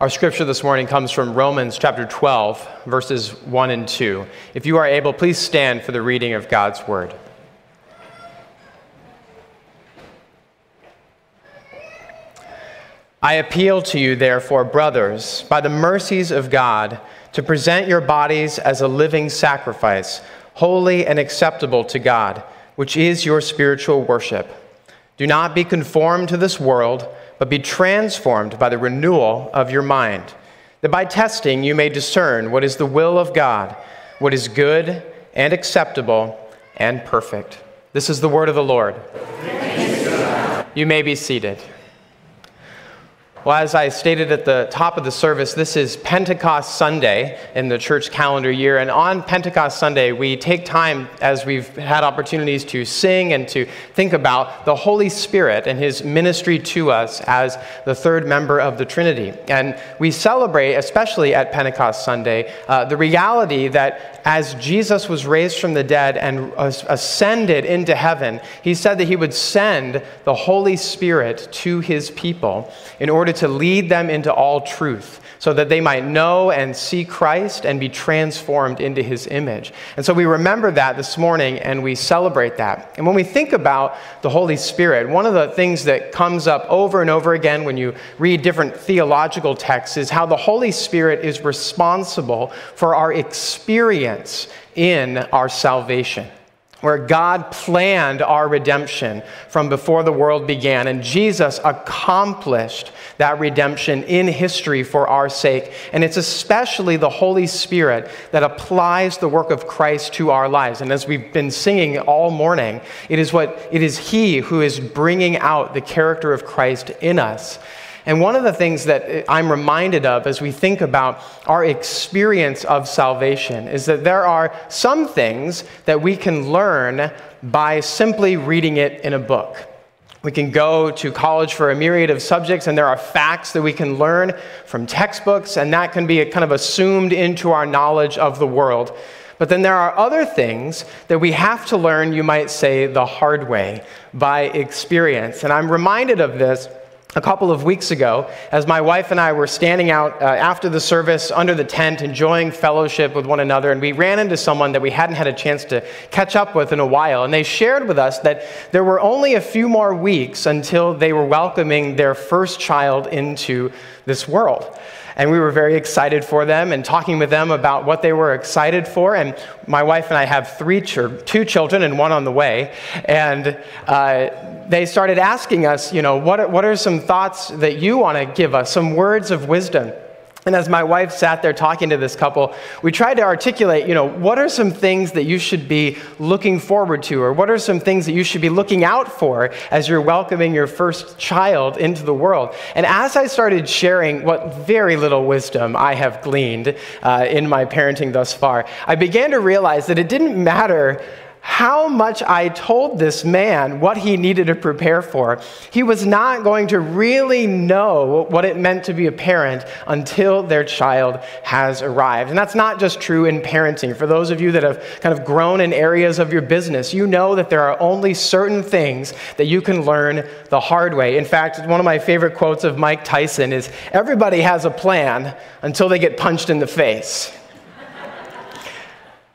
Our scripture this morning comes from Romans chapter 12, verses 1 and 2. If you are able, please stand for the reading of God's word. I appeal to you, therefore, brothers, by the mercies of God, to present your bodies as a living sacrifice, holy and acceptable to God, which is your spiritual worship. Do not be conformed to this world but be transformed by the renewal of your mind, that by testing you may discern what is the will of God, what is good and acceptable and perfect. This is the word of the Lord. You may be seated. Well, as I stated at the top of the service, this is Pentecost Sunday in the church calendar year. And on Pentecost Sunday, we take time as we've had opportunities to sing and to think about the Holy Spirit and his ministry to us as the third member of the Trinity. And we celebrate, especially at Pentecost Sunday, uh, the reality that as Jesus was raised from the dead and ascended into heaven, he said that he would send the Holy Spirit to his people in order to lead them into all truth so that they might know and see Christ and be transformed into his image. And so we remember that this morning and we celebrate that. And when we think about the Holy Spirit, one of the things that comes up over and over again when you read different theological texts is how the Holy Spirit is responsible for our experience in our salvation where God planned our redemption from before the world began, and Jesus accomplished that redemption in history for our sake. And it's especially the Holy Spirit that applies the work of Christ to our lives. And as we've been singing all morning, it is what it is He who is bringing out the character of Christ in us. And one of the things that I'm reminded of as we think about our experience of salvation is that there are some things that we can learn by simply reading it in a book. We can go to college for a myriad of subjects, and there are facts that we can learn from textbooks, and that can be kind of assumed into our knowledge of the world. But then there are other things that we have to learn, you might say, the hard way by experience. And I'm reminded of this a couple of weeks ago as my wife and I were standing out uh, after the service under the tent enjoying fellowship with one another and we ran into someone that we hadn't had a chance to catch up with in a while and they shared with us that there were only a few more weeks until they were welcoming their first child into this world and we were very excited for them and talking with them about what they were excited for. And my wife and I have three ch- two children and one on the way. And uh, they started asking us, you know, what what are some thoughts that you want to give us, some words of wisdom? And as my wife sat there talking to this couple, we tried to articulate, you know, what are some things that you should be looking forward to, or what are some things that you should be looking out for as you're welcoming your first child into the world? And as I started sharing what very little wisdom I have gleaned uh, in my parenting thus far, I began to realize that it didn't matter how much I told this man what he needed to prepare for, he was not going to really know what it meant to be a parent until their child has arrived. And that's not just true in parenting. For those of you that have kind of grown in areas of your business, you know that there are only certain things that you can learn the hard way. In fact, one of my favorite quotes of Mike Tyson is everybody has a plan until they get punched in the face.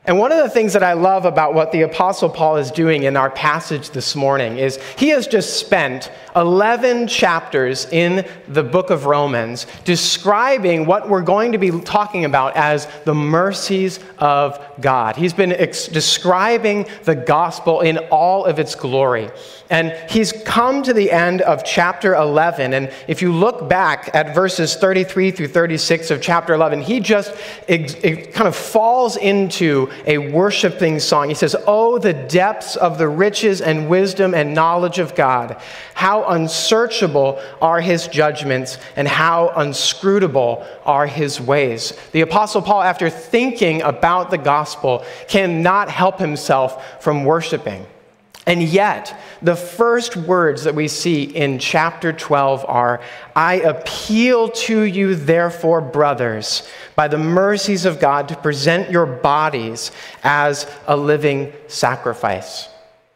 And one of the things that I love about what the Apostle Paul is doing in our passage this morning is he has just spent 11 chapters in the book of Romans describing what we're going to be talking about as the mercies of God. He's been ex- describing the gospel in all of its glory. And he's come to the end of chapter 11. And if you look back at verses 33 through 36 of chapter 11, he just ex- kind of falls into a worshiping song. He says, Oh, the depths of the riches and wisdom and knowledge of God. How unsearchable are his judgments and how unscrutable are his ways. The Apostle Paul, after thinking about the gospel, cannot help himself from worshiping. And yet, the first words that we see in chapter 12 are I appeal to you, therefore, brothers, by the mercies of God, to present your bodies as a living sacrifice.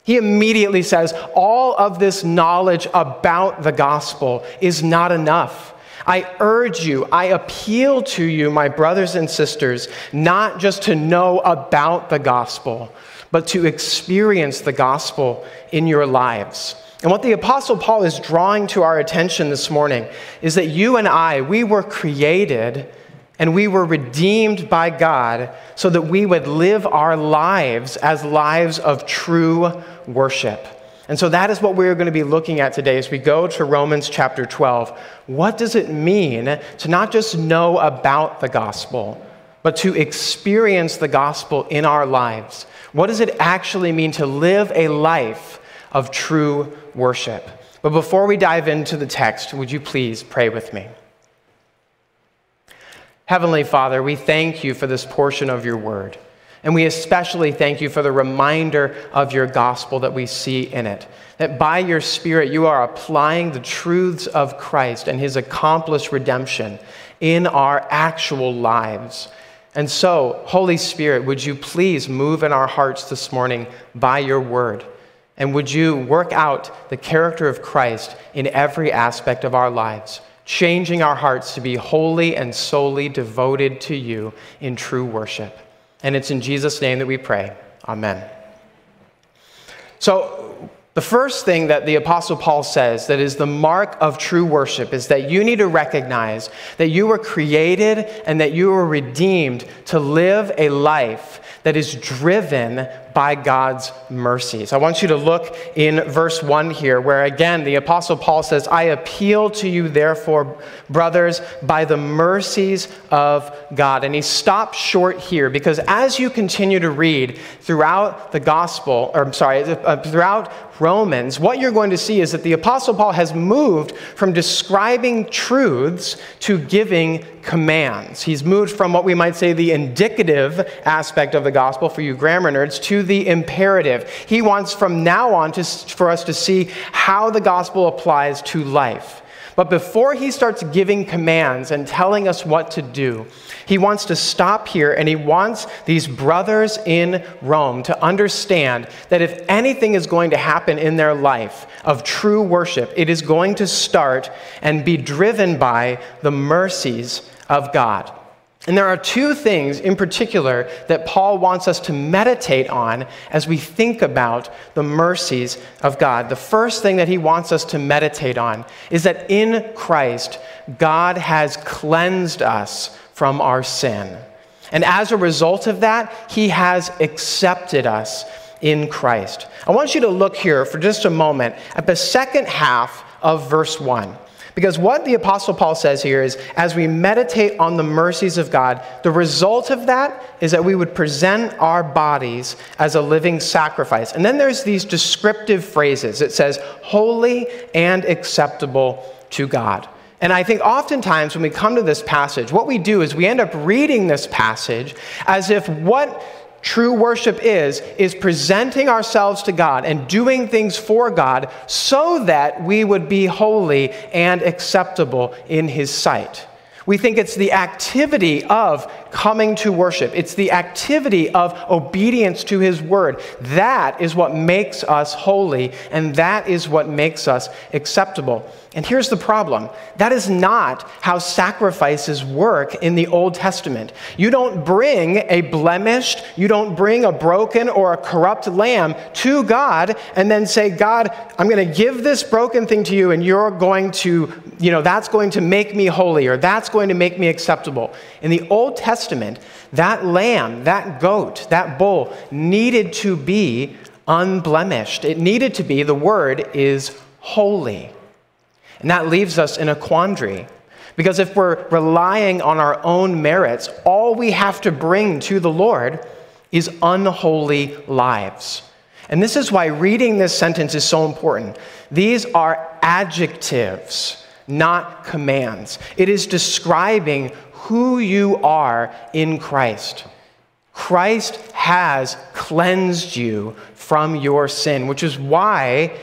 He immediately says, All of this knowledge about the gospel is not enough. I urge you, I appeal to you, my brothers and sisters, not just to know about the gospel, but to experience the gospel in your lives. And what the Apostle Paul is drawing to our attention this morning is that you and I, we were created and we were redeemed by God so that we would live our lives as lives of true worship. And so that is what we're going to be looking at today as we go to Romans chapter 12. What does it mean to not just know about the gospel, but to experience the gospel in our lives? What does it actually mean to live a life of true worship? But before we dive into the text, would you please pray with me? Heavenly Father, we thank you for this portion of your word. And we especially thank you for the reminder of your gospel that we see in it. That by your Spirit, you are applying the truths of Christ and his accomplished redemption in our actual lives. And so, Holy Spirit, would you please move in our hearts this morning by your word? And would you work out the character of Christ in every aspect of our lives? changing our hearts to be wholly and solely devoted to you in true worship. And it's in Jesus' name that we pray. Amen. So, the first thing that the Apostle Paul says that is the mark of true worship is that you need to recognize that you were created and that you were redeemed to live a life that is driven by God's mercies. I want you to look in verse 1 here, where again the Apostle Paul says, I appeal to you, therefore, brothers, by the mercies of God. And he stops short here because as you continue to read throughout the gospel, or I'm sorry, uh, throughout Romans, what you're going to see is that the Apostle Paul has moved from describing truths to giving commands. He's moved from what we might say the indicative aspect of the gospel for you grammar nerds to the imperative. He wants from now on to, for us to see how the gospel applies to life. But before he starts giving commands and telling us what to do, he wants to stop here and he wants these brothers in Rome to understand that if anything is going to happen in their life of true worship, it is going to start and be driven by the mercies of God. And there are two things in particular that Paul wants us to meditate on as we think about the mercies of God. The first thing that he wants us to meditate on is that in Christ, God has cleansed us from our sin. And as a result of that, he has accepted us in Christ. I want you to look here for just a moment at the second half of verse 1. Because what the Apostle Paul says here is as we meditate on the mercies of God, the result of that is that we would present our bodies as a living sacrifice. And then there's these descriptive phrases it says, holy and acceptable to God. And I think oftentimes when we come to this passage, what we do is we end up reading this passage as if what true worship is, is presenting ourselves to God and doing things for God so that we would be holy and acceptable in His sight. We think it's the activity of coming to worship. It's the activity of obedience to His word. That is what makes us holy, and that is what makes us acceptable. And here's the problem that is not how sacrifices work in the Old Testament. You don't bring a blemished, you don't bring a broken or a corrupt lamb to God and then say, God, I'm going to give this broken thing to you, and you're going to, you know, that's going to make me holy or that's going to make me acceptable. In the Old Testament, that lamb, that goat, that bull needed to be unblemished. It needed to be, the word is holy. And that leaves us in a quandary. Because if we're relying on our own merits, all we have to bring to the Lord is unholy lives. And this is why reading this sentence is so important. These are adjectives, not commands. It is describing who you are in Christ. Christ has cleansed you from your sin, which is why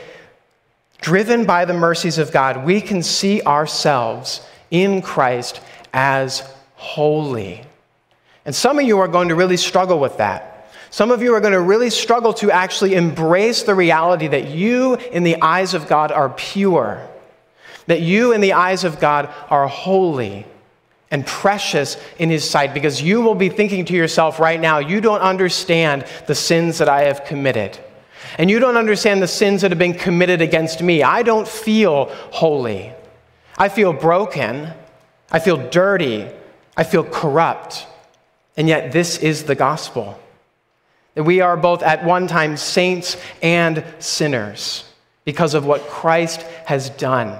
driven by the mercies of God, we can see ourselves in Christ as holy. And some of you are going to really struggle with that. Some of you are going to really struggle to actually embrace the reality that you, in the eyes of God, are pure. that you, in the eyes of God, are holy and precious in His sight because you will be thinking to yourself right now, you don't understand the sins that I have committed. And you don't understand the sins that have been committed against me. I don't feel holy. I feel broken. I feel dirty. I feel corrupt. And yet, this is the gospel that we are both at one time saints and sinners because of what Christ has done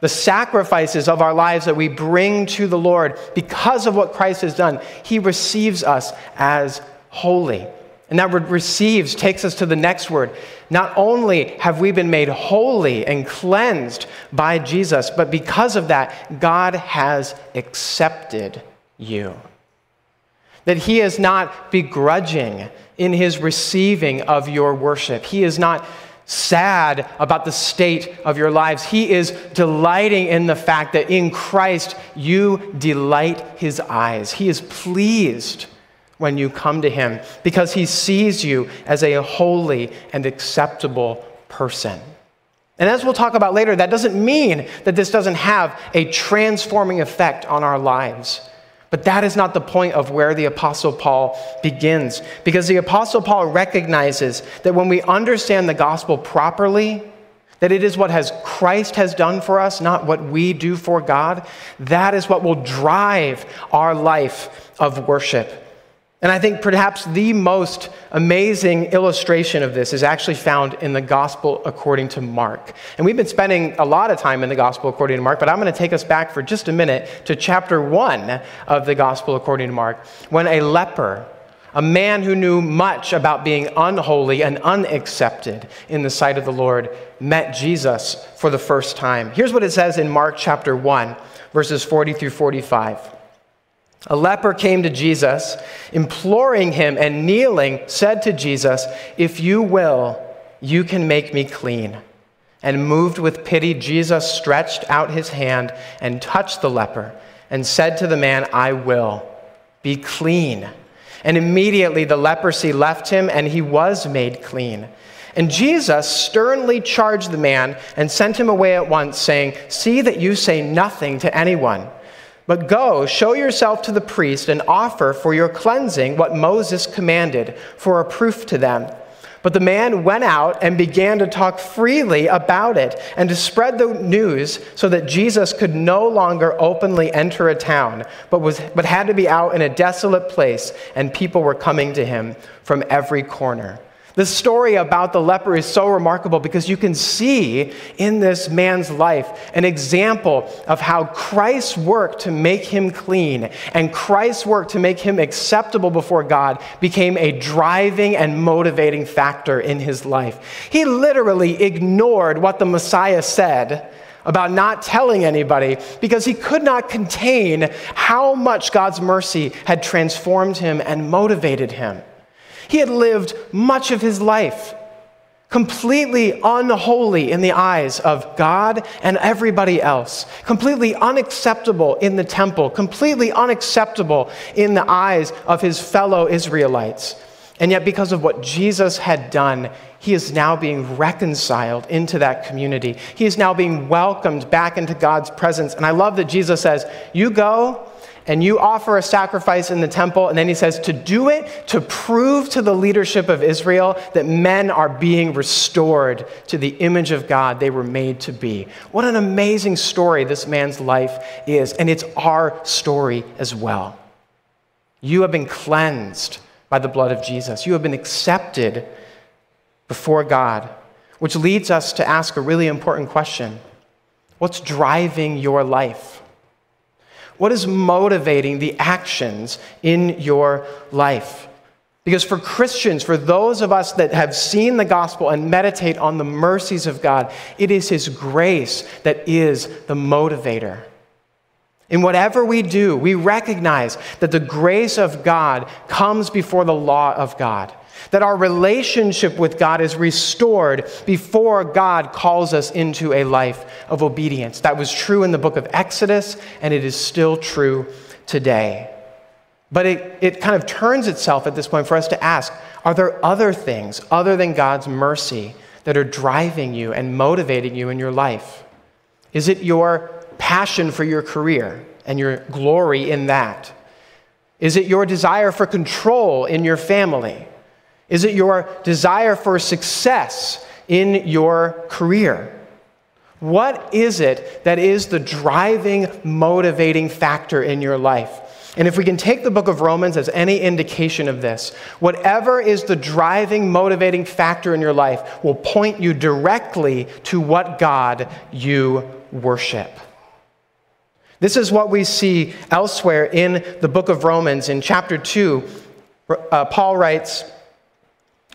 the sacrifices of our lives that we bring to the Lord because of what Christ has done, He receives us as holy. And that word receives takes us to the next word. Not only have we been made holy and cleansed by Jesus, but because of that, God has accepted you. That He is not begrudging in His receiving of your worship. He is not sad about the state of your lives. He is delighting in the fact that in Christ you delight his eyes. He is pleased when you come to him because he sees you as a holy and acceptable person. And as we'll talk about later, that doesn't mean that this doesn't have a transforming effect on our lives. But that is not the point of where the Apostle Paul begins. Because the Apostle Paul recognizes that when we understand the gospel properly, that it is what has Christ has done for us, not what we do for God, that is what will drive our life of worship. And I think perhaps the most amazing illustration of this is actually found in the Gospel according to Mark. And we've been spending a lot of time in the Gospel according to Mark, but I'm going to take us back for just a minute to chapter 1 of the Gospel according to Mark, when a leper, a man who knew much about being unholy and unaccepted in the sight of the Lord, met Jesus for the first time. Here's what it says in Mark chapter 1, verses 40 through 45. A leper came to Jesus, imploring him, and kneeling, said to Jesus, If you will, you can make me clean. And moved with pity, Jesus stretched out his hand and touched the leper, and said to the man, I will, be clean. And immediately the leprosy left him, and he was made clean. And Jesus sternly charged the man and sent him away at once, saying, See that you say nothing to anyone but go, show yourself to the priest, and offer for your cleansing what Moses commanded for a proof to them. But the man went out and began to talk freely about it and to spread the news so that Jesus could no longer openly enter a town, but, was, but had to be out in a desolate place, and people were coming to him from every corner. The story about the leper is so remarkable because you can see in this man's life an example of how Christ's work to make him clean and Christ's work to make him acceptable before God became a driving and motivating factor in his life. He literally ignored what the Messiah said about not telling anybody because he could not contain how much God's mercy had transformed him and motivated him. He had lived much of his life completely unholy in the eyes of God and everybody else, completely unacceptable in the temple, completely unacceptable in the eyes of his fellow Israelites. And yet, because of what Jesus had done, he is now being reconciled into that community. He is now being welcomed back into God's presence. And I love that Jesus says, You go and you offer a sacrifice in the temple, and then he says to do it to prove to the leadership of Israel that men are being restored to the image of God they were made to be. What an amazing story this man's life is, and it's our story as well. You have been cleansed by the blood of Jesus, you have been accepted before God, which leads us to ask a really important question What's driving your life? What is motivating the actions in your life? Because for Christians, for those of us that have seen the gospel and meditate on the mercies of God, it is His grace that is the motivator. In whatever we do, we recognize that the grace of God comes before the law of God that our relationship with God is restored before God calls us into a life of obedience. That was true in the book of Exodus, and it is still true today. But it, it kind of turns itself at this point for us to ask are there other things other than God's mercy that are driving you and motivating you in your life? Is it your passion for your career and your glory in that? Is it your desire for control in your family? Is it your desire for success in your career? What is it that is the driving, motivating factor in your life? And if we can take the book of Romans as any indication of this, whatever is the driving, motivating factor in your life will point you directly to what God you worship. This is what we see elsewhere in the book of Romans. In chapter 2, uh, Paul writes,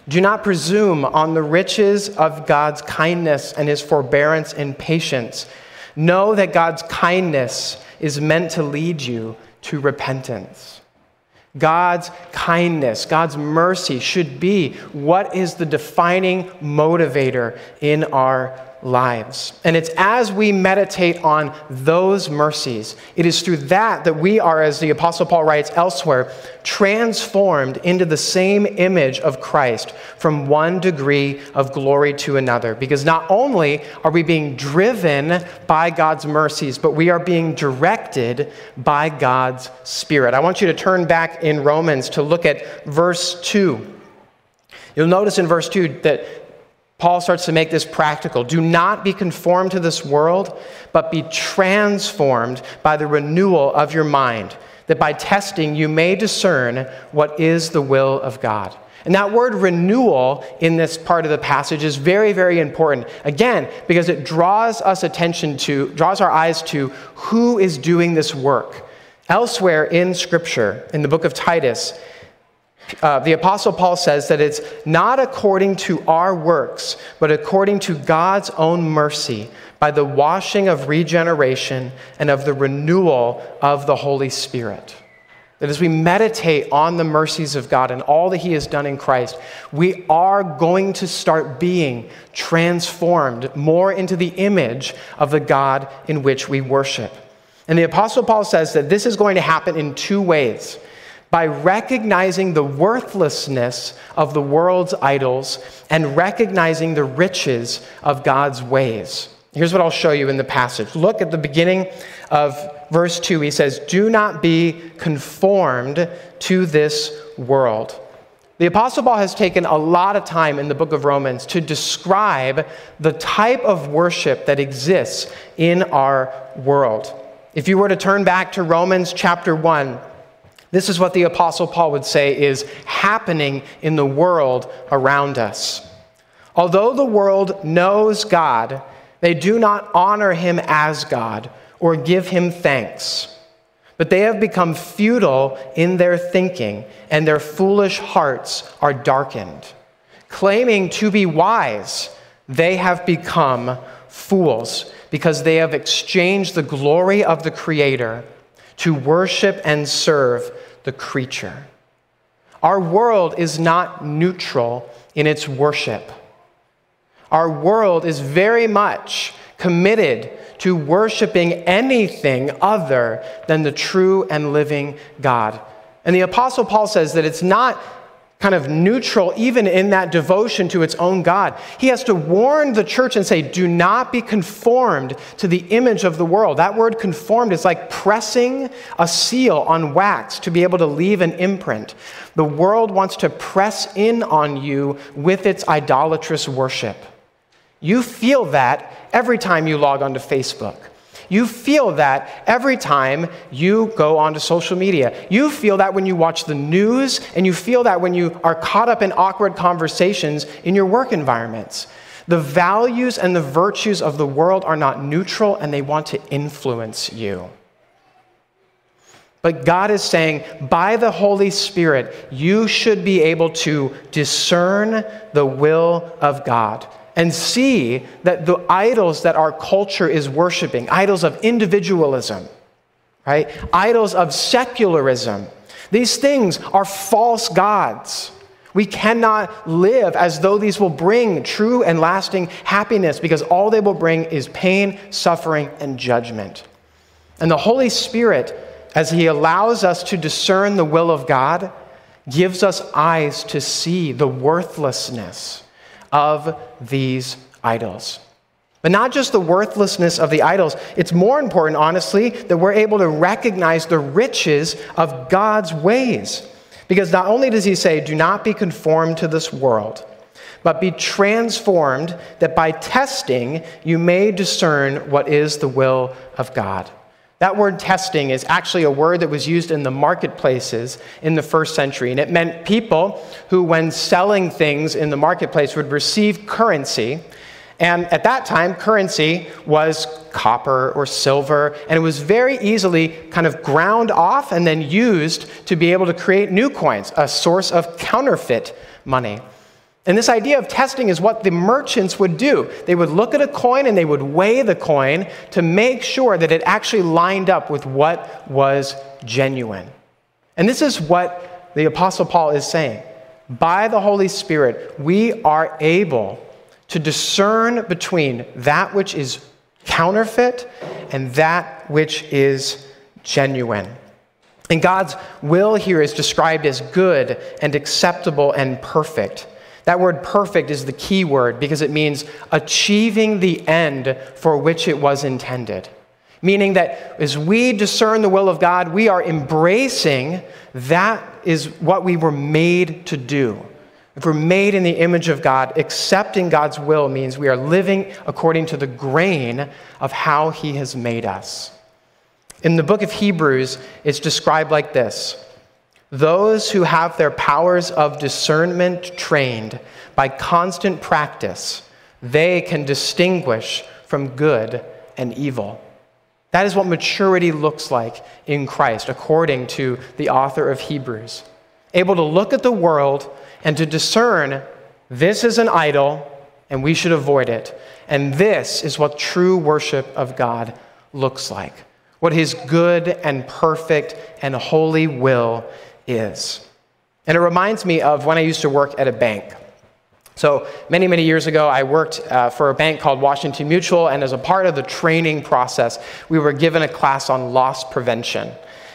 Do not presume on the riches of God's kindness and his forbearance and patience. Know that God's kindness is meant to lead you to repentance. God's kindness, God's mercy should be what is the defining motivator in our lives. And it's as we meditate on those mercies, it is through that that we are, as the Apostle Paul writes elsewhere, transformed into the same image of Christ from one degree of glory to another. Because not only are we being driven by God's mercies, but we are being directed by God's Spirit. I want you to turn back in Romans to look at verse 2. You'll notice in verse 2 that Paul starts to make this practical. Do not be conformed to this world, but be transformed by the renewal of your mind, that by testing you may discern what is the will of God. And that word renewal in this part of the passage is very, very important. Again, because it draws us attention to, draws our eyes to who is doing this work. Elsewhere in Scripture, in the book of Titus, uh, the Apostle Paul says that it's not according to our works, but according to God's own mercy by the washing of regeneration and of the renewal of the Holy Spirit. That as we meditate on the mercies of God and all that He has done in Christ, we are going to start being transformed more into the image of the God in which we worship. And the Apostle Paul says that this is going to happen in two ways by recognizing the worthlessness of the world's idols and recognizing the riches of God's ways. Here's what I'll show you in the passage. Look at the beginning of verse 2. He says, Do not be conformed to this world. The Apostle Paul has taken a lot of time in the book of Romans to describe the type of worship that exists in our world. If you were to turn back to Romans chapter 1, this is what the Apostle Paul would say is happening in the world around us. Although the world knows God, they do not honor him as God or give him thanks. But they have become futile in their thinking, and their foolish hearts are darkened. Claiming to be wise, they have become fools because they have exchanged the glory of the Creator to worship and serve the creature. Our world is not neutral in its worship. Our world is very much committed to worshiping anything other than the true and living God. And the Apostle Paul says that it's not kind of neutral even in that devotion to its own God. He has to warn the church and say, do not be conformed to the image of the world. That word conformed is like pressing a seal on wax to be able to leave an imprint. The world wants to press in on you with its idolatrous worship. You feel that every time you log onto Facebook. You feel that every time you go onto social media. You feel that when you watch the news, and you feel that when you are caught up in awkward conversations in your work environments. The values and the virtues of the world are not neutral and they want to influence you. But God is saying, by the Holy Spirit, you should be able to discern the will of God and see that the idols that our culture is worshiping, idols of individualism, right? Idols of secularism, these things are false gods. We cannot live as though these will bring true and lasting happiness because all they will bring is pain, suffering, and judgment. And the Holy Spirit, as He allows us to discern the will of God, gives us eyes to see the worthlessness of these idols. But not just the worthlessness of the idols, it's more important, honestly, that we're able to recognize the riches of God's ways. Because not only does he say, do not be conformed to this world, but be transformed that by testing you may discern what is the will of God. That word testing is actually a word that was used in the marketplaces in the first century. And it meant people who, when selling things in the marketplace, would receive currency. And at that time, currency was copper or silver, and it was very easily kind of ground off and then used to be able to create new coins, a source of counterfeit money. And this idea of testing is what the merchants would do. They would look at a coin and they would weigh the coin to make sure that it actually lined up with what was genuine. And this is what the Apostle Paul is saying. By the Holy Spirit, we are able to discern between that which is counterfeit and that which is genuine. And God's will here is described as good and acceptable and perfect. That word perfect is the key word because it means achieving the end for which it was intended. Meaning that as we discern the will of God, we are embracing that is what we were made to do. If we're made in the image of God, accepting God's will means we are living according to the grain of how He has made us. In the book of Hebrews, it's described like this those who have their powers of discernment trained by constant practice, they can distinguish from good and evil. That is what maturity looks like in Christ, according to the author of Hebrews. Able to look at the world and to discern this is an idol and we should avoid it. And this is what true worship of God looks like. What his good and perfect and holy will is. And it reminds me of when I used to work at a bank. So, many, many years ago, I worked uh, for a bank called Washington Mutual, and as a part of the training process, we were given a class on loss prevention.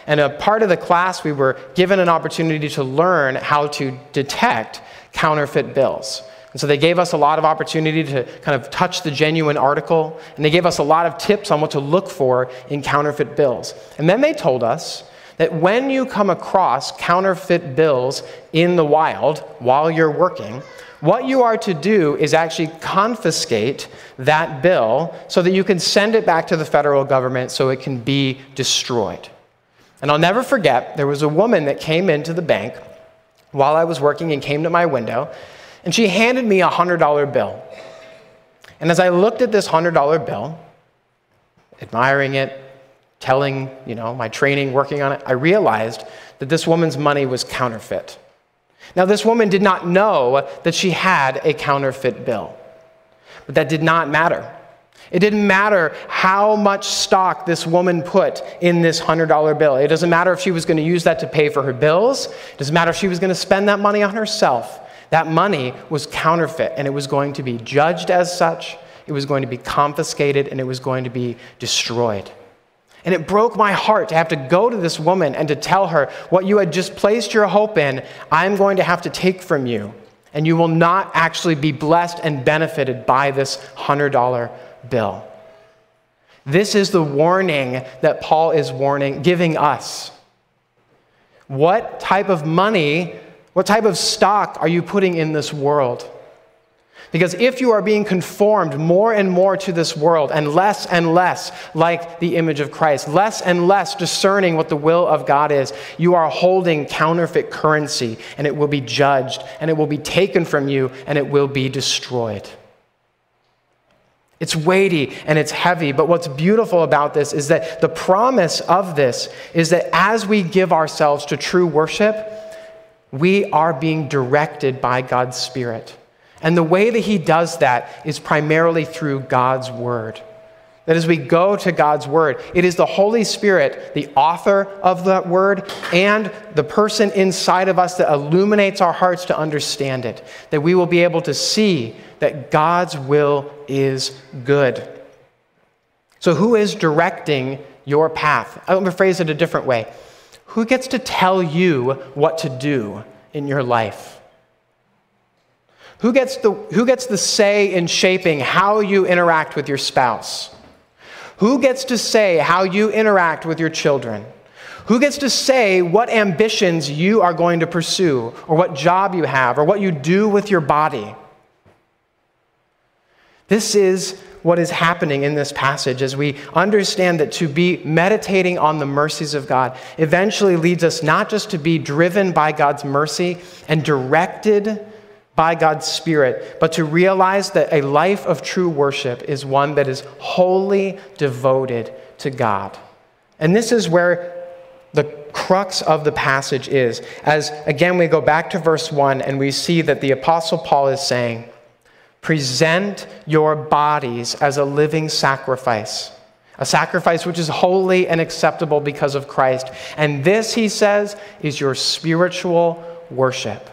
And a part of the class, we were given an opportunity to learn how to detect counterfeit bills. And so they gave us a lot of opportunity to kind of touch the genuine article, and they gave us a lot of tips on what to look for in counterfeit bills. And then they told us that when you come across counterfeit bills in the wild while you're working, what you are to do is actually confiscate that bill so that you can send it back to the federal government so it can be destroyed. And I'll never forget, there was a woman that came into the bank while I was working and came to my window, and she handed me a $100 bill. And as I looked at this $100 bill, admiring it, telling, you know, my training, working on it, I realized that this woman's money was counterfeit. Now, this woman did not know that she had a counterfeit bill, but that did not matter. It didn't matter how much stock this woman put in this $100 bill. It doesn't matter if she was going to use that to pay for her bills. It doesn't matter if she was going to spend that money on herself. That money was counterfeit, and it was going to be judged as such. It was going to be confiscated, and it was going to be destroyed. And it broke my heart to have to go to this woman and to tell her what you had just placed your hope in, I'm going to have to take from you. And you will not actually be blessed and benefited by this $100 bill. This is the warning that Paul is warning, giving us. What type of money, what type of stock are you putting in this world? Because if you are being conformed more and more to this world and less and less like the image of Christ, less and less discerning what the will of God is, you are holding counterfeit currency and it will be judged and it will be taken from you and it will be destroyed. It's weighty and it's heavy, but what's beautiful about this is that the promise of this is that as we give ourselves to true worship, we are being directed by God's Spirit. And the way that he does that is primarily through God's word. That as we go to God's word, it is the Holy Spirit, the author of that word, and the person inside of us that illuminates our hearts to understand it, that we will be able to see that God's will is good. So, who is directing your path? I'm going to phrase it a different way. Who gets to tell you what to do in your life? Who gets, the, who gets the say in shaping how you interact with your spouse? Who gets to say how you interact with your children? Who gets to say what ambitions you are going to pursue, or what job you have, or what you do with your body? This is what is happening in this passage as we understand that to be meditating on the mercies of God eventually leads us not just to be driven by God's mercy and directed by God's Spirit, but to realize that a life of true worship is one that is wholly devoted to God. And this is where the crux of the passage is. As again, we go back to verse 1 and we see that the Apostle Paul is saying, Present your bodies as a living sacrifice, a sacrifice which is holy and acceptable because of Christ. And this, he says, is your spiritual worship.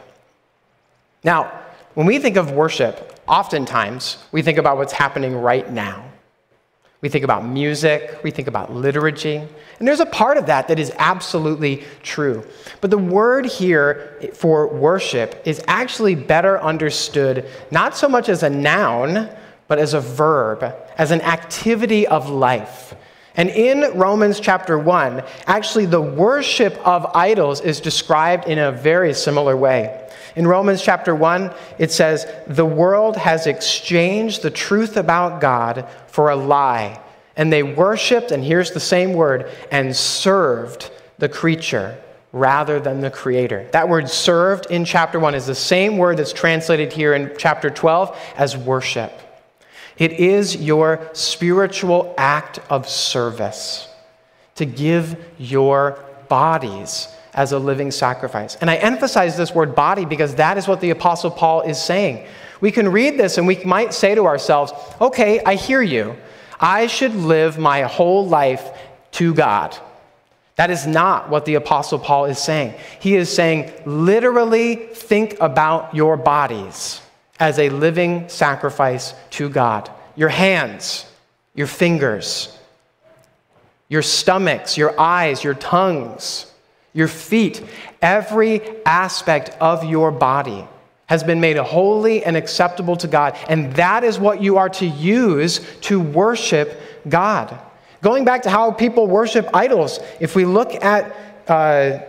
Now, when we think of worship, oftentimes we think about what's happening right now. We think about music, we think about liturgy, and there's a part of that that is absolutely true. But the word here for worship is actually better understood not so much as a noun, but as a verb, as an activity of life. And in Romans chapter 1, actually the worship of idols is described in a very similar way. In Romans chapter 1, it says, The world has exchanged the truth about God for a lie, and they worshiped, and here's the same word, and served the creature rather than the creator. That word served in chapter 1 is the same word that's translated here in chapter 12 as worship. It is your spiritual act of service to give your bodies as a living sacrifice. And I emphasize this word body because that is what the Apostle Paul is saying. We can read this and we might say to ourselves, okay, I hear you. I should live my whole life to God. That is not what the Apostle Paul is saying. He is saying, literally think about your bodies as a living sacrifice to God. Your hands, your fingers, your stomachs, your eyes, your tongues your feet, every aspect of your body has been made holy and acceptable to God. And that is what you are to use to worship God. Going back to how people worship idols, if we look at uh,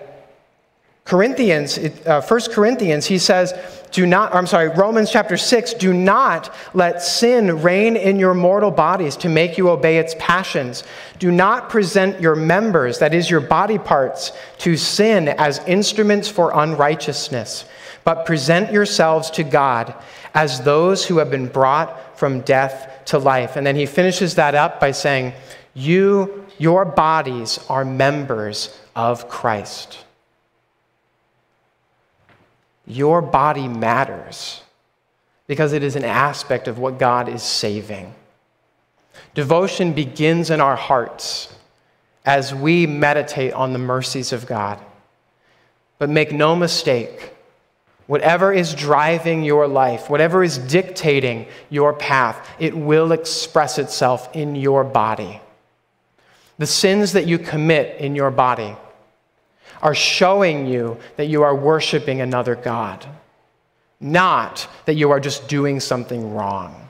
Corinthians, uh, 1 Corinthians, he says, do not, I'm sorry, Romans chapter 6, do not let sin reign in your mortal bodies to make you obey its passions. Do not present your members, that is, your body parts, to sin as instruments for unrighteousness, but present yourselves to God as those who have been brought from death to life. And then he finishes that up by saying, You, your bodies are members of Christ. Your body matters because it is an aspect of what God is saving. Devotion begins in our hearts as we meditate on the mercies of God. But make no mistake, whatever is driving your life, whatever is dictating your path, it will express itself in your body. The sins that you commit in your body are showing you that you are worshiping another God, not that you are just doing something wrong.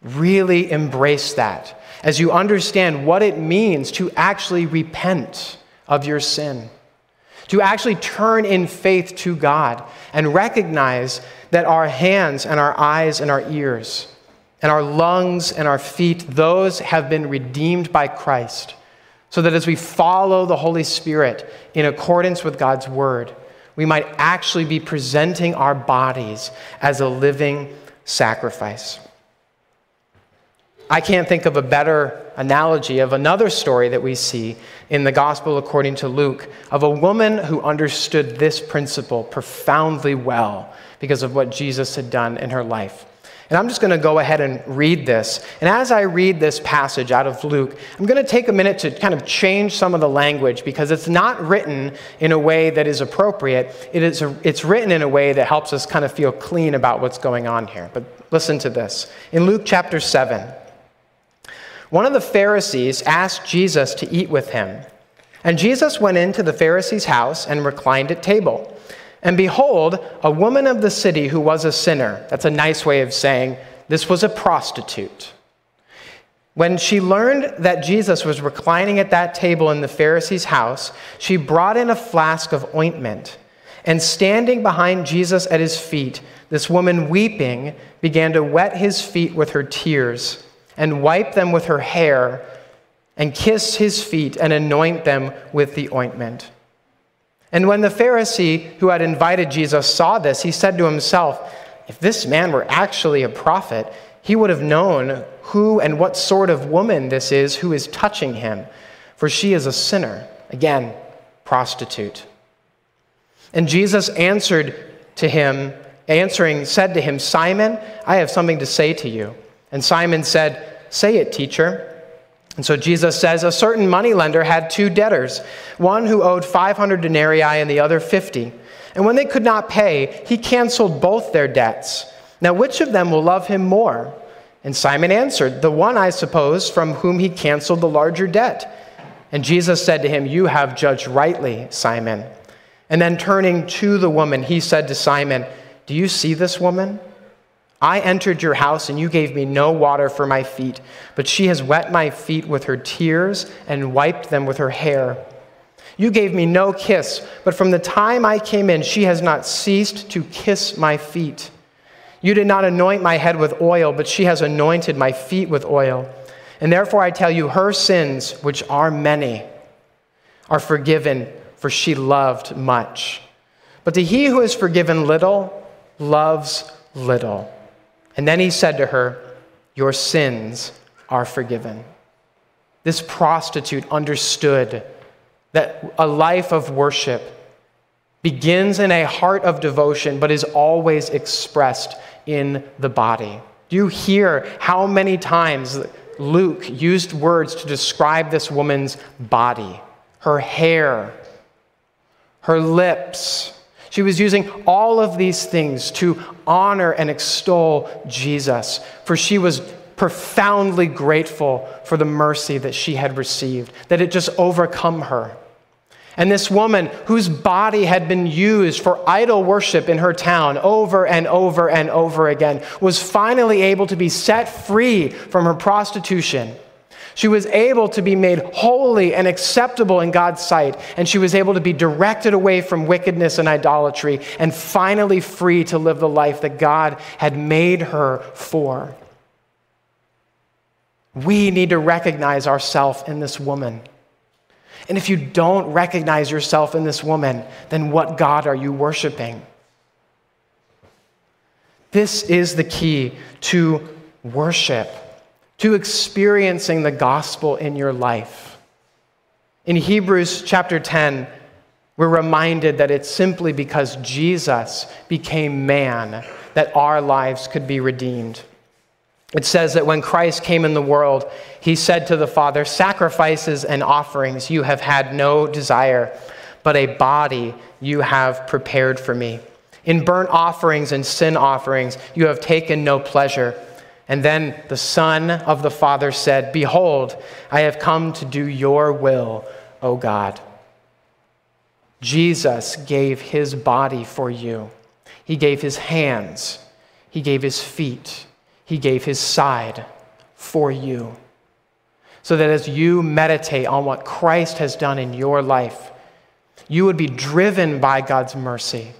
Really embrace that as you understand what it means to actually repent of your sin, to actually turn in faith to God and recognize that our hands and our eyes and our ears and our lungs and our feet, those have been redeemed by Christ so that as we follow the Holy Spirit in accordance with God's word, we might actually be presenting our bodies as a living sacrifice. I can't think of a better analogy of another story that we see in the Gospel according to Luke of a woman who understood this principle profoundly well because of what Jesus had done in her life. And I'm just going to go ahead and read this. And as I read this passage out of Luke, I'm going to take a minute to kind of change some of the language because it's not written in a way that is appropriate. It is a, it's written in a way that helps us kind of feel clean about what's going on here. But listen to this. In Luke chapter 7, one of the Pharisees asked Jesus to eat with him. And Jesus went into the Pharisee's house and reclined at table. And behold, a woman of the city who was a sinner. That's a nice way of saying this was a prostitute. When she learned that Jesus was reclining at that table in the Pharisee's house, she brought in a flask of ointment. And standing behind Jesus at his feet, this woman, weeping, began to wet his feet with her tears and wipe them with her hair and kiss his feet and anoint them with the ointment. And when the Pharisee who had invited Jesus saw this, he said to himself, If this man were actually a prophet, he would have known who and what sort of woman this is who is touching him, for she is a sinner. Again, prostitute. And Jesus answered to him, answering, said to him, Simon, I have something to say to you. And Simon said, Say it, teacher. And so Jesus says, A certain moneylender had two debtors, one who owed 500 denarii and the other 50. And when they could not pay, he canceled both their debts. Now, which of them will love him more? And Simon answered, The one, I suppose, from whom he canceled the larger debt. And Jesus said to him, You have judged rightly, Simon. And then turning to the woman, he said to Simon, Do you see this woman? I entered your house and you gave me no water for my feet, but she has wet my feet with her tears and wiped them with her hair. You gave me no kiss, but from the time I came in, she has not ceased to kiss my feet. You did not anoint my head with oil, but she has anointed my feet with oil. And therefore I tell you, her sins, which are many, are forgiven, for she loved much. But to he who is forgiven little, loves little. And then he said to her, Your sins are forgiven. This prostitute understood that a life of worship begins in a heart of devotion, but is always expressed in the body. Do you hear how many times Luke used words to describe this woman's body? Her hair, her lips, she was using all of these things to honor and extol Jesus, for she was profoundly grateful for the mercy that she had received, that it just overcome her. And this woman, whose body had been used for idol worship in her town over and over and over again, was finally able to be set free from her prostitution she was able to be made holy and acceptable in God's sight, and she was able to be directed away from wickedness and idolatry, and finally free to live the life that God had made her for. We need to recognize ourselves in this woman. And if you don't recognize yourself in this woman, then what God are you worshiping? This is the key to worship to experiencing the gospel in your life. In Hebrews chapter 10, we're reminded that it's simply because Jesus became man that our lives could be redeemed. It says that when Christ came in the world, he said to the Father, Sacrifices and offerings you have had no desire, but a body you have prepared for me. In burnt offerings and sin offerings you have taken no pleasure. And then the Son of the Father said, Behold, I have come to do your will, O God. Jesus gave his body for you. He gave his hands, he gave his feet, he gave his side for you. So that as you meditate on what Christ has done in your life, you would be driven by God's mercy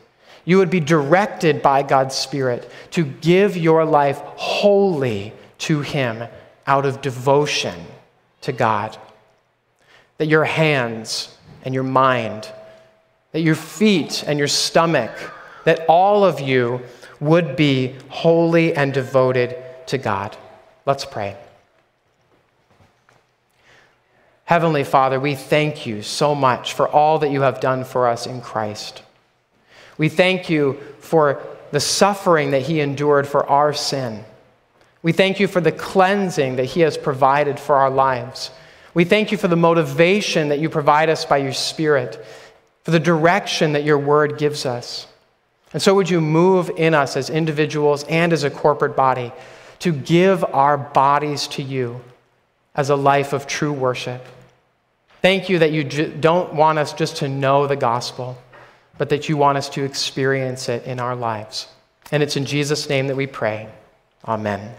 you would be directed by God's Spirit to give your life wholly to Him out of devotion to God. That your hands and your mind, that your feet and your stomach, that all of you would be holy and devoted to God. Let's pray. Heavenly Father, we thank you so much for all that you have done for us in Christ. We thank you for the suffering that he endured for our sin. We thank you for the cleansing that he has provided for our lives. We thank you for the motivation that you provide us by your Spirit, for the direction that your word gives us. And so, would you move in us as individuals and as a corporate body to give our bodies to you as a life of true worship? Thank you that you don't want us just to know the gospel but that you want us to experience it in our lives. And it's in Jesus' name that we pray. Amen.